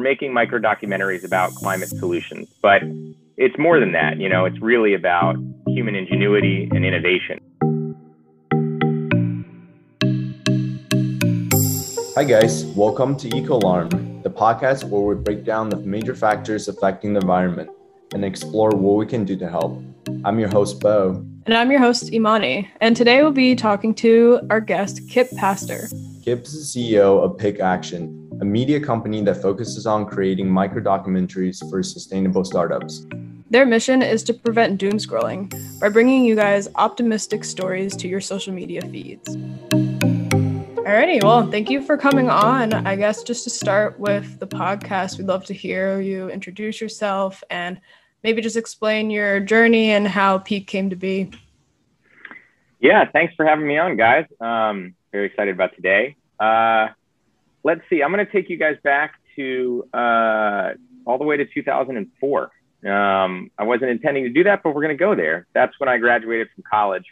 making micro documentaries about climate solutions, but it's more than that. You know, it's really about human ingenuity and innovation. Hi, guys. Welcome to EcoAlarm, the podcast where we break down the major factors affecting the environment and explore what we can do to help. I'm your host, Bo. And I'm your host, Imani. And today we'll be talking to our guest, Kip Pastor. Kip is the CEO of Pique Action, a media company that focuses on creating micro documentaries for sustainable startups. Their mission is to prevent doom scrolling by bringing you guys optimistic stories to your social media feeds. Alrighty, well, thank you for coming on. I guess just to start with the podcast, we'd love to hear you introduce yourself and maybe just explain your journey and how Pique came to be. Yeah, thanks for having me on, guys. Um, very excited about today. Uh, let's see, I'm going to take you guys back to uh, all the way to 2004. Um, I wasn't intending to do that, but we're going to go there. That's when I graduated from college.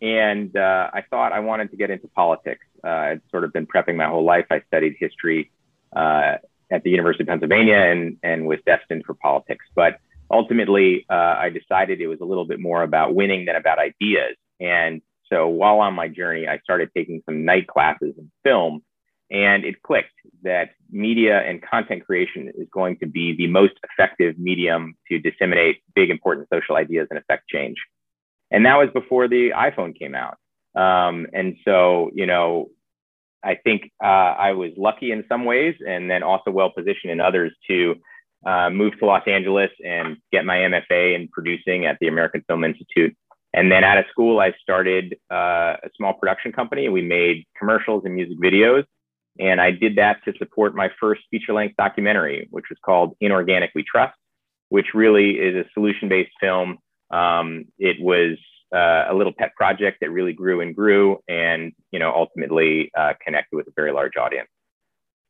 And uh, I thought I wanted to get into politics. Uh, I'd sort of been prepping my whole life. I studied history uh, at the University of Pennsylvania and, and was destined for politics. But ultimately, uh, I decided it was a little bit more about winning than about ideas. And so while on my journey, I started taking some night classes in film and it clicked that media and content creation is going to be the most effective medium to disseminate big, important social ideas and affect change. And that was before the iPhone came out. Um, and so, you know, I think uh, I was lucky in some ways and then also well positioned in others to uh, move to Los Angeles and get my MFA in producing at the American Film Institute. And then out of school, I started uh, a small production company. We made commercials and music videos and I did that to support my first feature length documentary, which was called In Organic We Trust, which really is a solution based film. Um, it was uh, a little pet project that really grew and grew and you know ultimately uh, connected with a very large audience.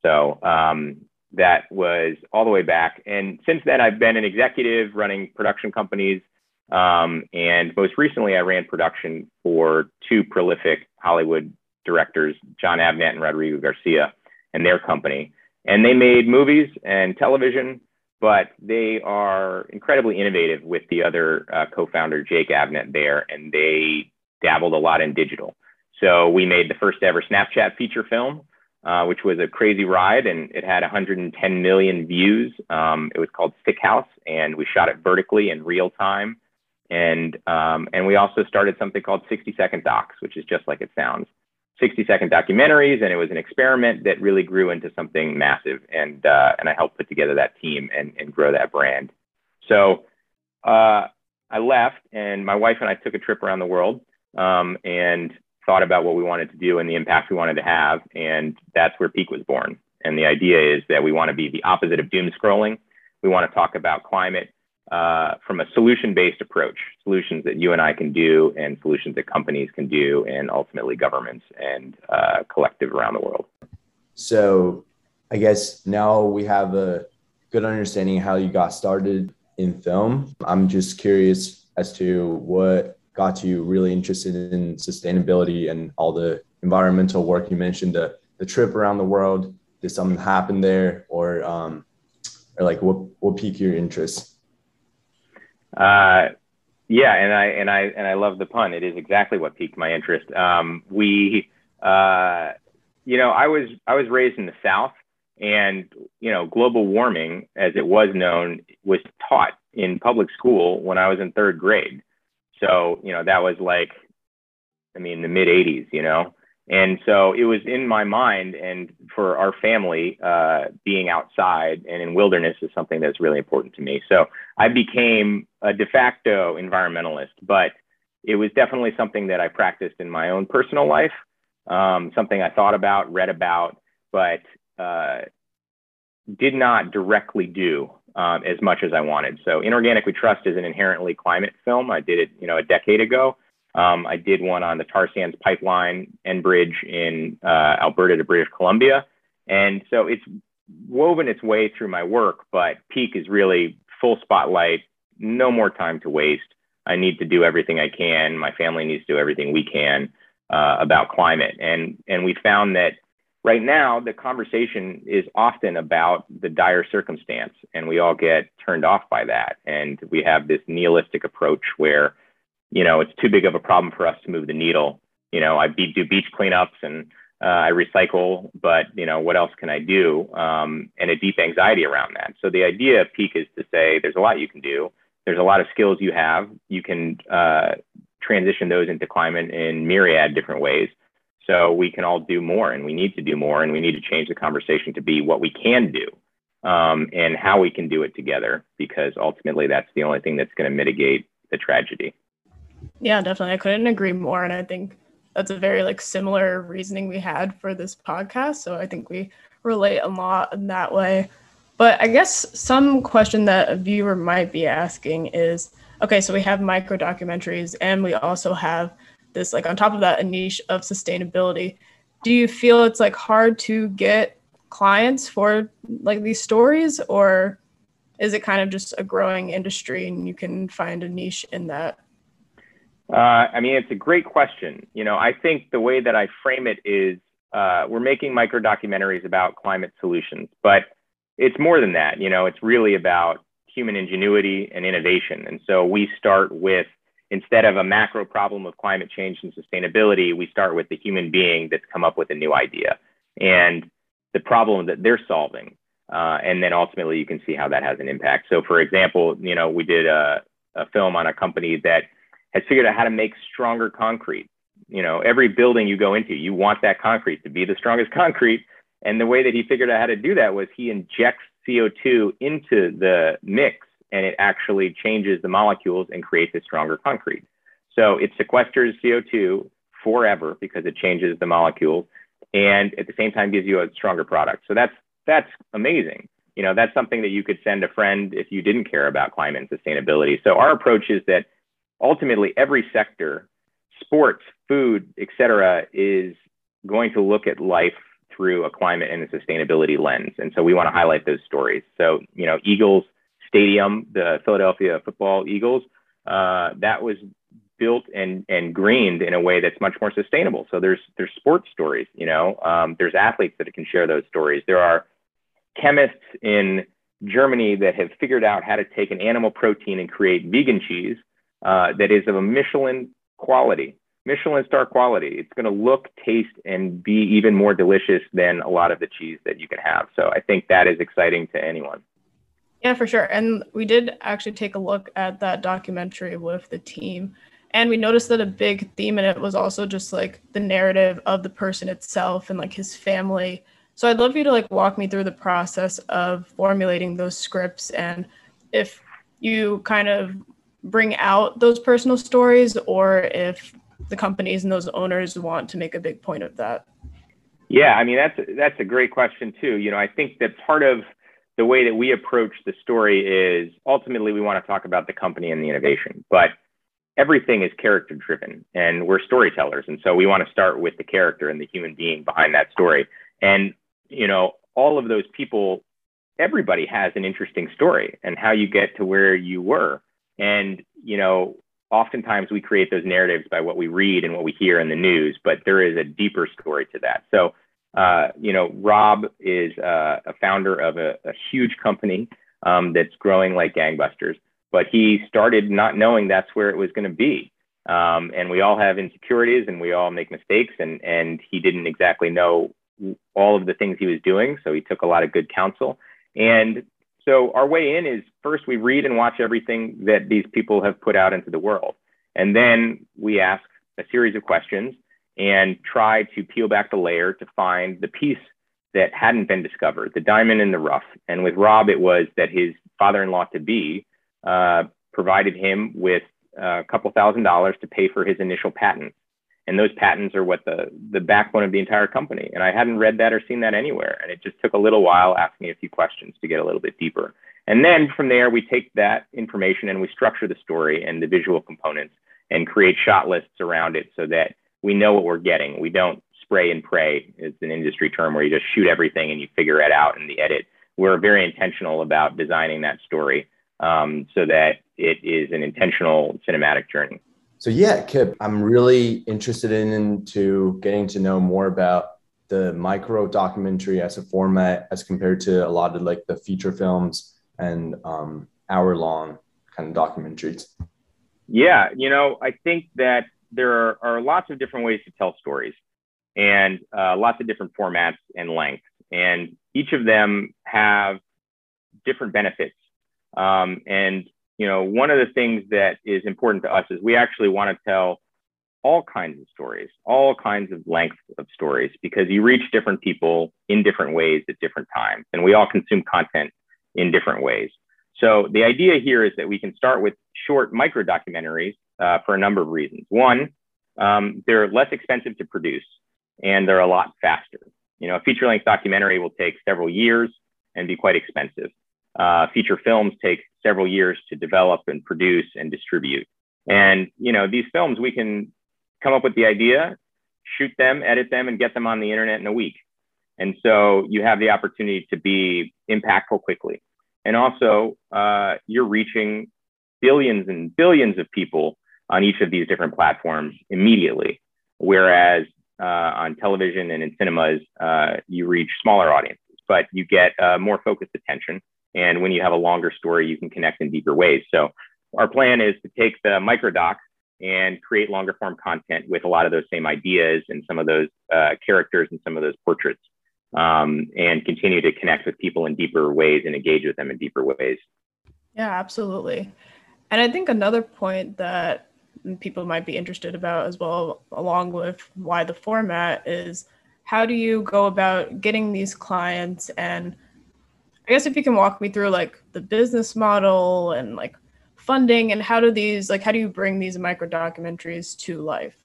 So um, that was all the way back. And since then i've been an executive running production companies. Um, and most recently i ran production for two prolific hollywood directors, Jon Avnet and Rodrigo Garcia, and their company. And they made movies and television, but they are incredibly innovative with the other uh, co-founder, Jake Avnet, there, and they dabbled a lot in digital. So we made the first ever Snapchat feature film, uh, which was a crazy ride, and it had 110 million views. Um, it was called Sickhouse, and we shot it vertically in real time. And um, and we also started something called 60 Second Docs, which is just like it sounds. 60 second documentaries and it was an experiment that really grew into something massive and uh, and I helped put together that team and, and grow that brand. So uh, I left and my wife and I took a trip around the world um, and thought about what we wanted to do and the impact we wanted to have and that's where Pique was born. And the idea is that we want to be the opposite of doom scrolling. We want to talk about climate uh, from a solution based approach, solutions that you and I can do, and solutions that companies can do, and ultimately governments and uh, collective around the world. So, I guess now we have a good understanding how you got started in film. I'm just curious as to what got you really interested in sustainability and all the environmental work you mentioned the the trip around the world did something happen there or um or like what what piqued your interest uh, yeah, and I and I and I love the pun. It is exactly what piqued my interest. Um, we, uh, you know, I was I was raised in the South, and you know, global warming, as it was known, was taught in public school when I was in third grade. So you know, that was like, I mean, the mid '80s. You know, and so it was in my mind, and for our family, uh, being outside and in wilderness is something that's really important to me. So I became a de facto environmentalist, but it was definitely something that I practiced in my own personal life, um, something I thought about, read about, but uh, did not directly do um, as much as I wanted. So In Organic We Trust is an inherently climate film. I did it, you know, a decade ago. Um, I did one on the tar sands pipeline Enbridge in uh, Alberta to British Columbia. And so it's woven its way through my work, but Pique is really full spotlight, no more time to waste. I need to do everything I can. My family needs to do everything we can uh, about climate. And, and we found that right now the conversation is often about the dire circumstance and we all get turned off by that and we have this nihilistic approach where you know it's too big of a problem for us to move the needle. You know i be, do beach cleanups and uh, i recycle but you know what else can i do um, and a deep anxiety around that. So the idea of Pique is to say there's a lot you can do. There's a lot of skills you have. You can uh, transition those into climate in myriad different ways. So we can all do more and we need to do more and we need to change the conversation to be what we can do um, and how we can do it together because ultimately that's the only thing that's going to mitigate the tragedy. Yeah, definitely. I couldn't agree more. And I think that's a very like similar reasoning we had for this podcast. So I think we relate a lot in that way. But I guess some question that a viewer might be asking is okay, so we have micro documentaries and we also have this like on top of that a niche of sustainability do you feel it's like hard to get clients for like these stories or is it kind of just a growing industry and you can find a niche in that uh, i mean it's a great question you know i think the way that i frame it is uh, we're making micro documentaries about climate solutions but it's more than that you know it's really about human ingenuity and innovation and so we start with instead of a macro problem of climate change and sustainability, we start with the human being that's come up with a new idea and the problem that they're solving. Uh, and then ultimately you can see how that has an impact. So for example, you know, we did a, a film on a company that has figured out how to make stronger concrete. You know, every building you go into, you want that concrete to be the strongest concrete. And the way that he figured out how to do that was he injects CO2 into the mix and it actually changes the molecules and creates a stronger concrete. So it sequesters CO2 forever because it changes the molecules and at the same time gives you a stronger product. So that's that's amazing. You know, that's something that you could send a friend if you didn't care about climate and sustainability. So our approach is that ultimately every sector, sports, food, et cetera, is going to look at life through a climate and a sustainability lens. And so we want to highlight those stories. So, you know, Eagles stadium, the Philadelphia Football Eagles, uh, that was built and and greened in a way that's much more sustainable. So there's there's sports stories, you know, um, there's athletes that can share those stories. There are chemists in Germany that have figured out how to take an animal protein and create vegan cheese uh, that is of a Michelin quality, Michelin star quality. It's going to look, taste, and be even more delicious than a lot of the cheese that you can have. So I think that is exciting to anyone. Yeah, for sure. And we did actually take a look at that documentary with the team. And we noticed that a big theme in it was also just like the narrative of the person itself and like his family. So I'd love you to like walk me through the process of formulating those scripts and if you kind of bring out those personal stories or if the companies and those owners want to make a big point of that. Yeah, I mean that's that's a great question too. You know, I think that part of the way that we approach the story is ultimately we want to talk about the company and the innovation, but everything is character driven and we're storytellers. And so we want to start with the character and the human being behind that story. And, you know, all of those people, everybody has an interesting story and how you get to where you were. And, you know, oftentimes we create those narratives by what we read and what we hear in the news, but there is a deeper story to that. So uh, you know, Rob is uh, a founder of a, a huge company um, that's growing like gangbusters, but he started not knowing that's where it was going to be. Um, and we all have insecurities and we all make mistakes and, and he didn't exactly know all of the things he was doing. So he took a lot of good counsel. And so our way in is first we read and watch everything that these people have put out into the world. And then we ask a series of questions and try to peel back the layer to find the piece that hadn't been discovered, the diamond in the rough. And with Rob, it was that his father in law to be uh, provided him with a couple thousand dollars to pay for his initial patent. And those patents are what the, the backbone of the entire company. And I hadn't read that or seen that anywhere. And it just took a little while asking a few questions to get a little bit deeper. And then from there, we take that information and we structure the story and the visual components and create shot lists around it so that we know what we're getting. We don't spray and pray. It's an industry term where you just shoot everything and you figure it out in the edit. We're very intentional about designing that story um, so that it is an intentional cinematic journey. So yeah, Kip, I'm really interested in into getting to know more about the micro documentary as a format as compared to a lot of like the feature films and um, hour long kind of documentaries? Yeah, you know, I think that there are, are lots of different ways to tell stories and uh, lots of different formats and lengths. And each of them have different benefits. Um, and, you know, one of the things that is important to us is we actually want to tell all kinds of stories, all kinds of lengths of stories, because you reach different people in different ways at different times. And we all consume content in different ways. So the idea here is that we can start with short micro documentaries uh, for a number of reasons. One, um, they're less expensive to produce and they're a lot faster. You know, a feature length documentary will take several years and be quite expensive. Uh, feature films take several years to develop and produce and distribute. And, you know, these films, we can come up with the idea, shoot them, edit them, and get them on the internet in a week. And so you have the opportunity to be impactful quickly. And also, uh, you're reaching billions and billions of people on each of these different platforms immediately. Whereas uh, on television and in cinemas, uh, you reach smaller audiences, but you get uh, more focused attention. And when you have a longer story, you can connect in deeper ways. So our plan is to take the micro docs and create longer form content with a lot of those same ideas and some of those uh, characters and some of those portraits um, and continue to connect with people in deeper ways and engage with them in deeper ways. Yeah, absolutely. And I think another point that people might be interested about as well, along with why the format, is how do you go about getting these clients? And I guess if you can walk me through like the business model and like funding and how do these like how do you bring these micro documentaries to life?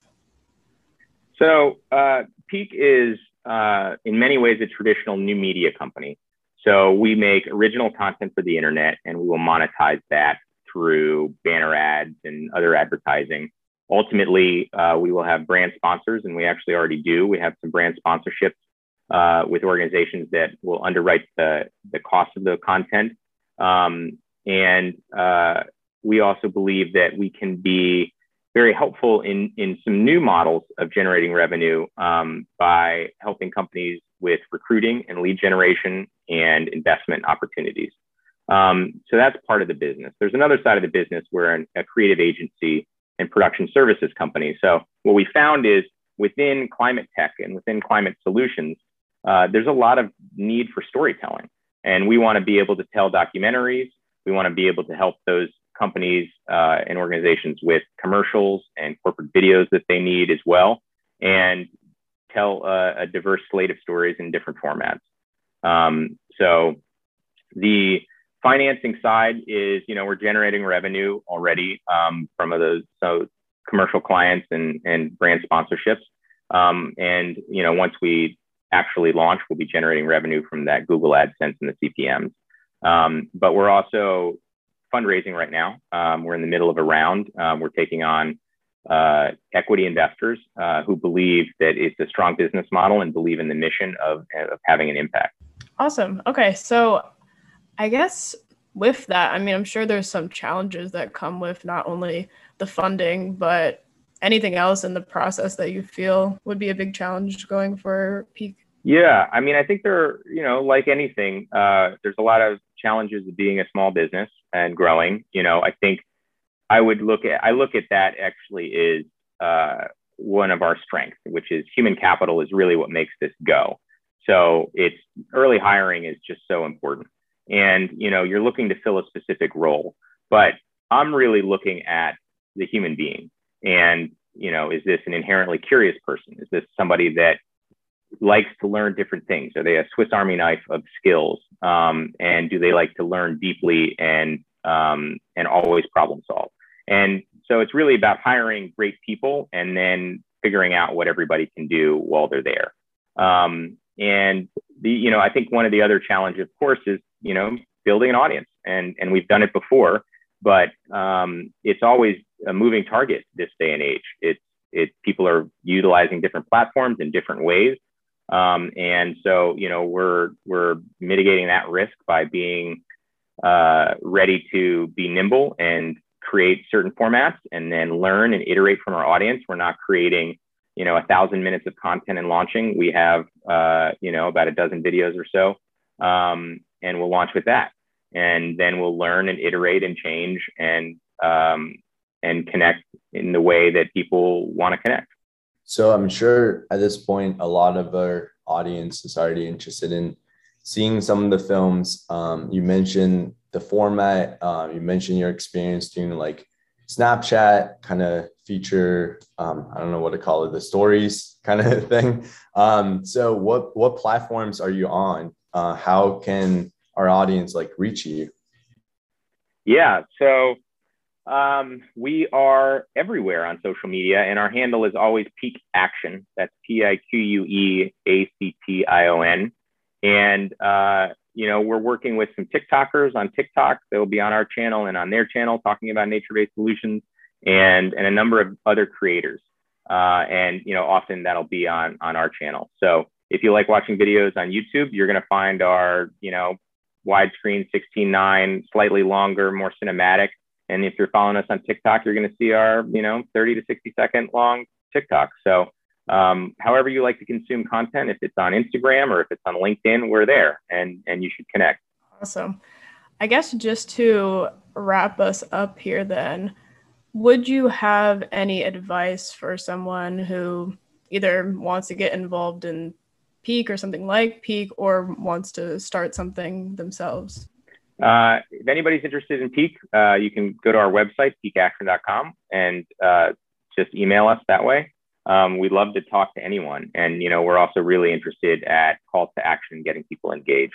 So uh, Pique is uh, in many ways a traditional new media company. So we make original content for the internet and we will monetize that through banner ads and other advertising. Ultimately, uh, we will have brand sponsors, and we actually already do. We have some brand sponsorships uh, with organizations that will underwrite the, the cost of the content. Um, and uh, we also believe that we can be very helpful in, in some new models of generating revenue um, by helping companies with recruiting and lead generation and investment opportunities. Um, so that's part of the business. There's another side of the business where an, a creative agency and production services company. So what we found is within climate tech and within climate solutions, uh, there's a lot of need for storytelling. And we want to be able to tell documentaries. We want to be able to help those companies uh, and organizations with commercials and corporate videos that they need as well, and tell a, a diverse slate of stories in different formats. Um, so the financing side is, you know, we're generating revenue already um, from those so commercial clients and, and brand sponsorships. Um, and, you know, once we actually launch, we'll be generating revenue from that Google AdSense and the CPMs. Um, but we're also fundraising right now. Um, we're in the middle of a round. Um, we're taking on uh, equity investors uh, who believe that it's a strong business model and believe in the mission of, of having an impact. Awesome. Okay. So I guess with that, I mean, I'm sure there's some challenges that come with not only the funding, but anything else in the process that you feel would be a big challenge going for Pique? Yeah, I mean, I think there, you know, like anything, uh, there's a lot of challenges of being a small business and growing. You know, I think I would look at I look at that actually is uh, one of our strengths, which is human capital is really what makes this go. So it's early hiring is just so important, and you know you're looking to fill a specific role, but I'm really looking at the human being, and you know, is this an inherently curious person? Is this somebody that likes to learn different things? Are they a Swiss Army knife of skills? Um, and do they like to learn deeply and um, and always problem solve? And so it's really about hiring great people and then figuring out what everybody can do while they're there. Um, and the you know I think one of the other challenges, of course, is you know building an audience, and and we've done it before, but um, it's always a moving target this day and age. It's it people are utilizing different platforms in different ways um, and so, you know, we're we're mitigating that risk by being uh, ready to be nimble and create certain formats and then learn and iterate from our audience. We're not creating you know, a thousand minutes of content and launching. We have, uh, you know, about a dozen videos or so. Um, and we'll launch with that. And then we'll learn and iterate and change and, um, and connect in the way that people want to connect. So I'm sure at this point, a lot of our audience is already interested in seeing some of the films. Um, you mentioned the format. Uh, you mentioned your experience doing like Snapchat kind of feature. Um, I don't know what to call it, the stories kind of thing. Um, so what what platforms are you on? Uh, how can our audience like reach you? Yeah, so um, we are everywhere on social media, and our handle is always Pique Action. That's P I Q U E A C T I O N. And, uh, you know, we're working with some TikTokers on TikTok. They'll be on our channel and on their channel talking about nature based solutions and, and a number of other creators. Uh, and, you know, often that'll be on, on our channel. So if you like watching videos on YouTube, you're going to find our, you know, widescreen 16:9, slightly longer, more cinematic and if you're following us on TikTok, you're going to see our, you know, 30 to 60 second long TikTok. So, um, however you like to consume content, if it's on Instagram or if it's on LinkedIn, we're there and, and you should connect. Awesome. I guess just to wrap us up here, then, would you have any advice for someone who either wants to get involved in Pique or something like Pique or wants to start something themselves? Uh, if anybody's interested in Pique, uh, you can go to our website, piqueaction.com, and uh, just email us that way. Um, we'd love to talk to anyone. And, you know, we're also really interested at calls to action, getting people engaged.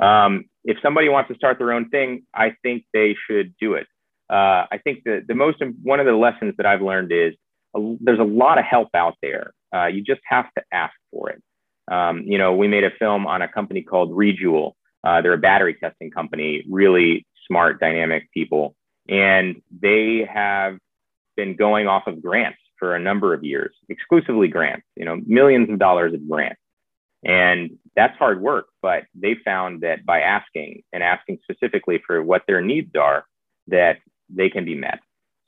Um, if somebody wants to start their own thing, I think they should do it. Uh, I think that the most, one of the lessons that I've learned is a, there's a lot of help out there. Uh, you just have to ask for it. Um, you know, we made a film on a company called Rejoule, uh, they're a battery testing company, really smart, dynamic people. And they have been going off of grants for a number of years, exclusively grants, you know, millions of dollars of grants. And that's hard work, but they found that by asking and asking specifically for what their needs are, that they can be met.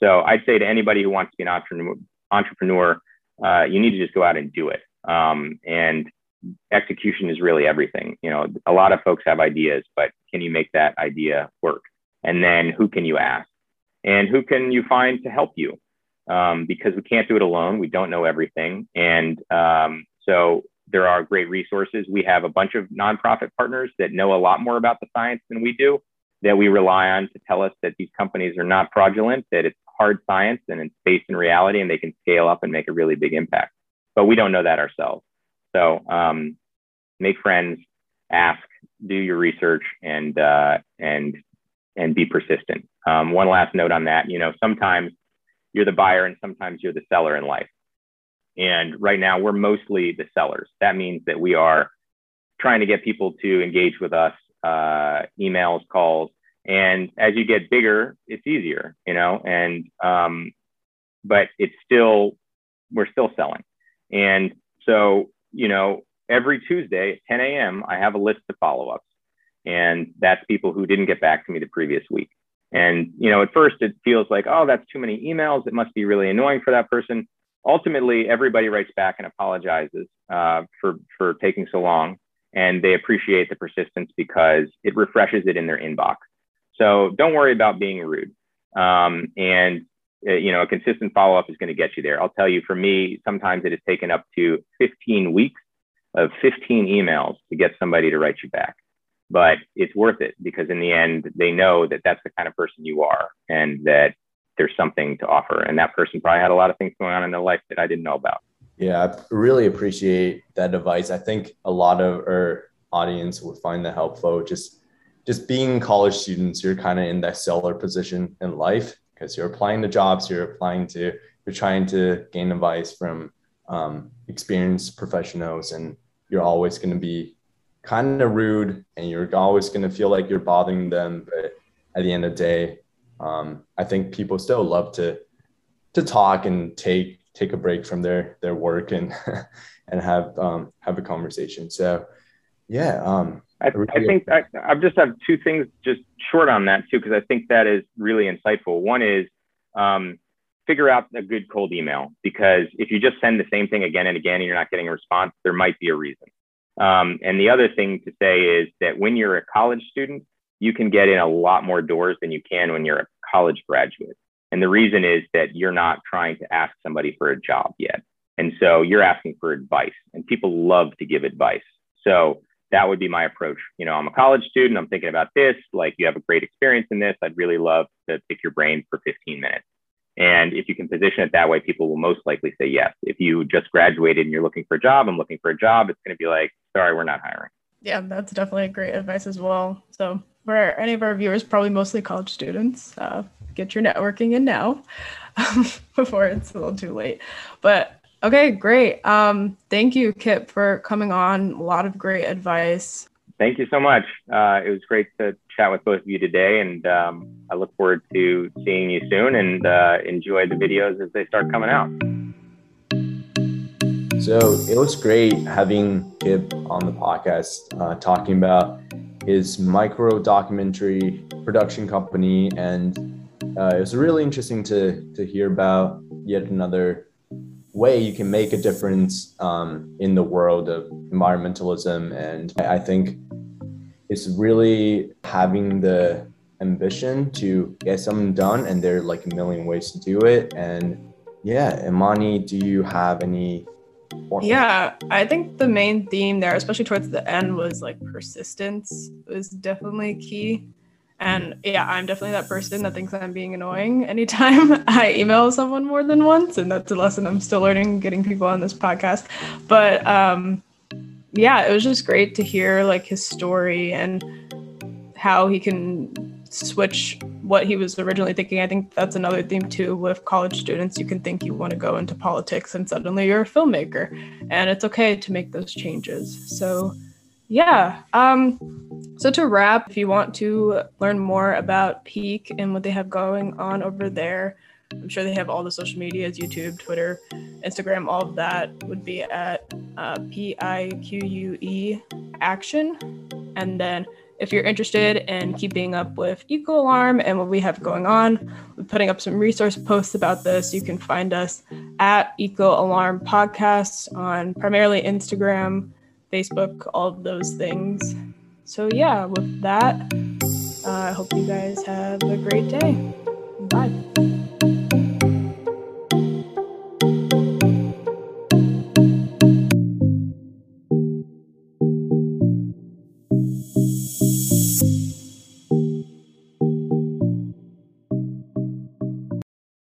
So I'd say to anybody who wants to be an entrepreneur, entrepreneur uh, you need to just go out and do it. Um, and execution is really everything. You know, a lot of folks have ideas, but can you make that idea work? And then who can you ask? And who can you find to help you? Um, because we can't do it alone. We don't know everything. And um, so there are great resources. We have a bunch of nonprofit partners that know a lot more about the science than we do that we rely on to tell us that these companies are not fraudulent, that it's hard science and it's based in reality and they can scale up and make a really big impact. But we don't know that ourselves. So um, make friends, ask, do your research, and uh, and and be persistent. Um, one last note on that, you know, sometimes you're the buyer and sometimes you're the seller in life. And right now we're mostly the sellers. That means that we are trying to get people to engage with us, uh, emails, calls, and as you get bigger, it's easier, you know. And um, but it's still we're still selling, and so you know, every Tuesday at 10 a.m., I have a list of follow ups. And that's people who didn't get back to me the previous week. And, you know, at first it feels like, oh, that's too many emails. It must be really annoying for that person. Ultimately, everybody writes back and apologizes uh, for, for taking so long. And they appreciate the persistence because it refreshes it in their inbox. So don't worry about being rude. Um, and Uh, you know, a consistent follow up is going to get you there. I'll tell you, for me, sometimes it has taken up to 15 weeks of 15 emails to get somebody to write you back. But it's worth it because in the end, they know that that's the kind of person you are and that there's something to offer. And that person probably had a lot of things going on in their life that I didn't know about. Yeah, I really appreciate that advice. I think a lot of our audience would find that helpful. Just just being college students, you're kind of in that seller position in life because you're applying to jobs, you're applying to, you're trying to gain advice from um, experienced professionals, and you're always going to be kind of rude and you're always going to feel like you're bothering them. But at the end of the day, um, I think people still love to to talk and take take a break from their their work and and have um, have a conversation. So yeah, um, I, I think I, I just have two things just short on that too, because I think that is really insightful. One is, um, figure out a good cold email because if you just send the same thing again and again and you're not getting a response, there might be a reason. Um, and the other thing to say is that when you're a college student, you can get in a lot more doors than you can when you're a college graduate. And the reason is that you're not trying to ask somebody for a job yet. And so you're asking for advice, and people love to give advice. So that would be my approach. You know, I'm a college student. I'm thinking about this. Like, you have a great experience in this. I'd really love to pick your brain for 15 minutes. And if you can position it that way, people will most likely say yes. If you just graduated and you're looking for a job, I'm looking for a job, it's going to be like, sorry, we're not hiring. Yeah, that's definitely great advice as well. So, for any of our viewers, probably mostly college students, uh, get your networking in now before it's a little too late. But okay, great. Um, thank you, Kip, for coming on. A lot of great advice. Thank you so much. Uh, it was great to chat with both of you today, and um, I look forward to seeing you soon and uh, enjoy the videos as they start coming out. So it was great having Kip on the podcast uh, talking about his micro documentary production company, and uh, it was really interesting to to hear about yet another way you can make a difference um, in the world of environmentalism. And I think it's really having the ambition to get something done, and there are like a million ways to do it. And yeah, Imani, do you have any? Yeah, I think the main theme there, especially towards the end, was like persistence was definitely key. And yeah, I'm definitely that person that thinks I'm being annoying anytime I email someone more than once. And that's a lesson I'm still learning getting people on this podcast. But um, yeah, it was just great to hear like his story and how he can switch what he was originally thinking. I think that's another theme too with college students. You can think you want to go into politics and suddenly you're a filmmaker. And it's okay to make those changes. So yeah. Um, so to wrap, if you want to learn more about Pique and what they have going on over there, I'm sure they have all the social medias YouTube, Twitter, Instagram, all of that would be at uh, P I Q U E Action. And then if you're interested in keeping up with Eco Alarm and what we have going on, we're putting up some resource posts about this. You can find us at Eco Alarm Podcasts on primarily Instagram, Facebook, all of those things. So, yeah, with that, uh, I hope you guys have a great day. Bye.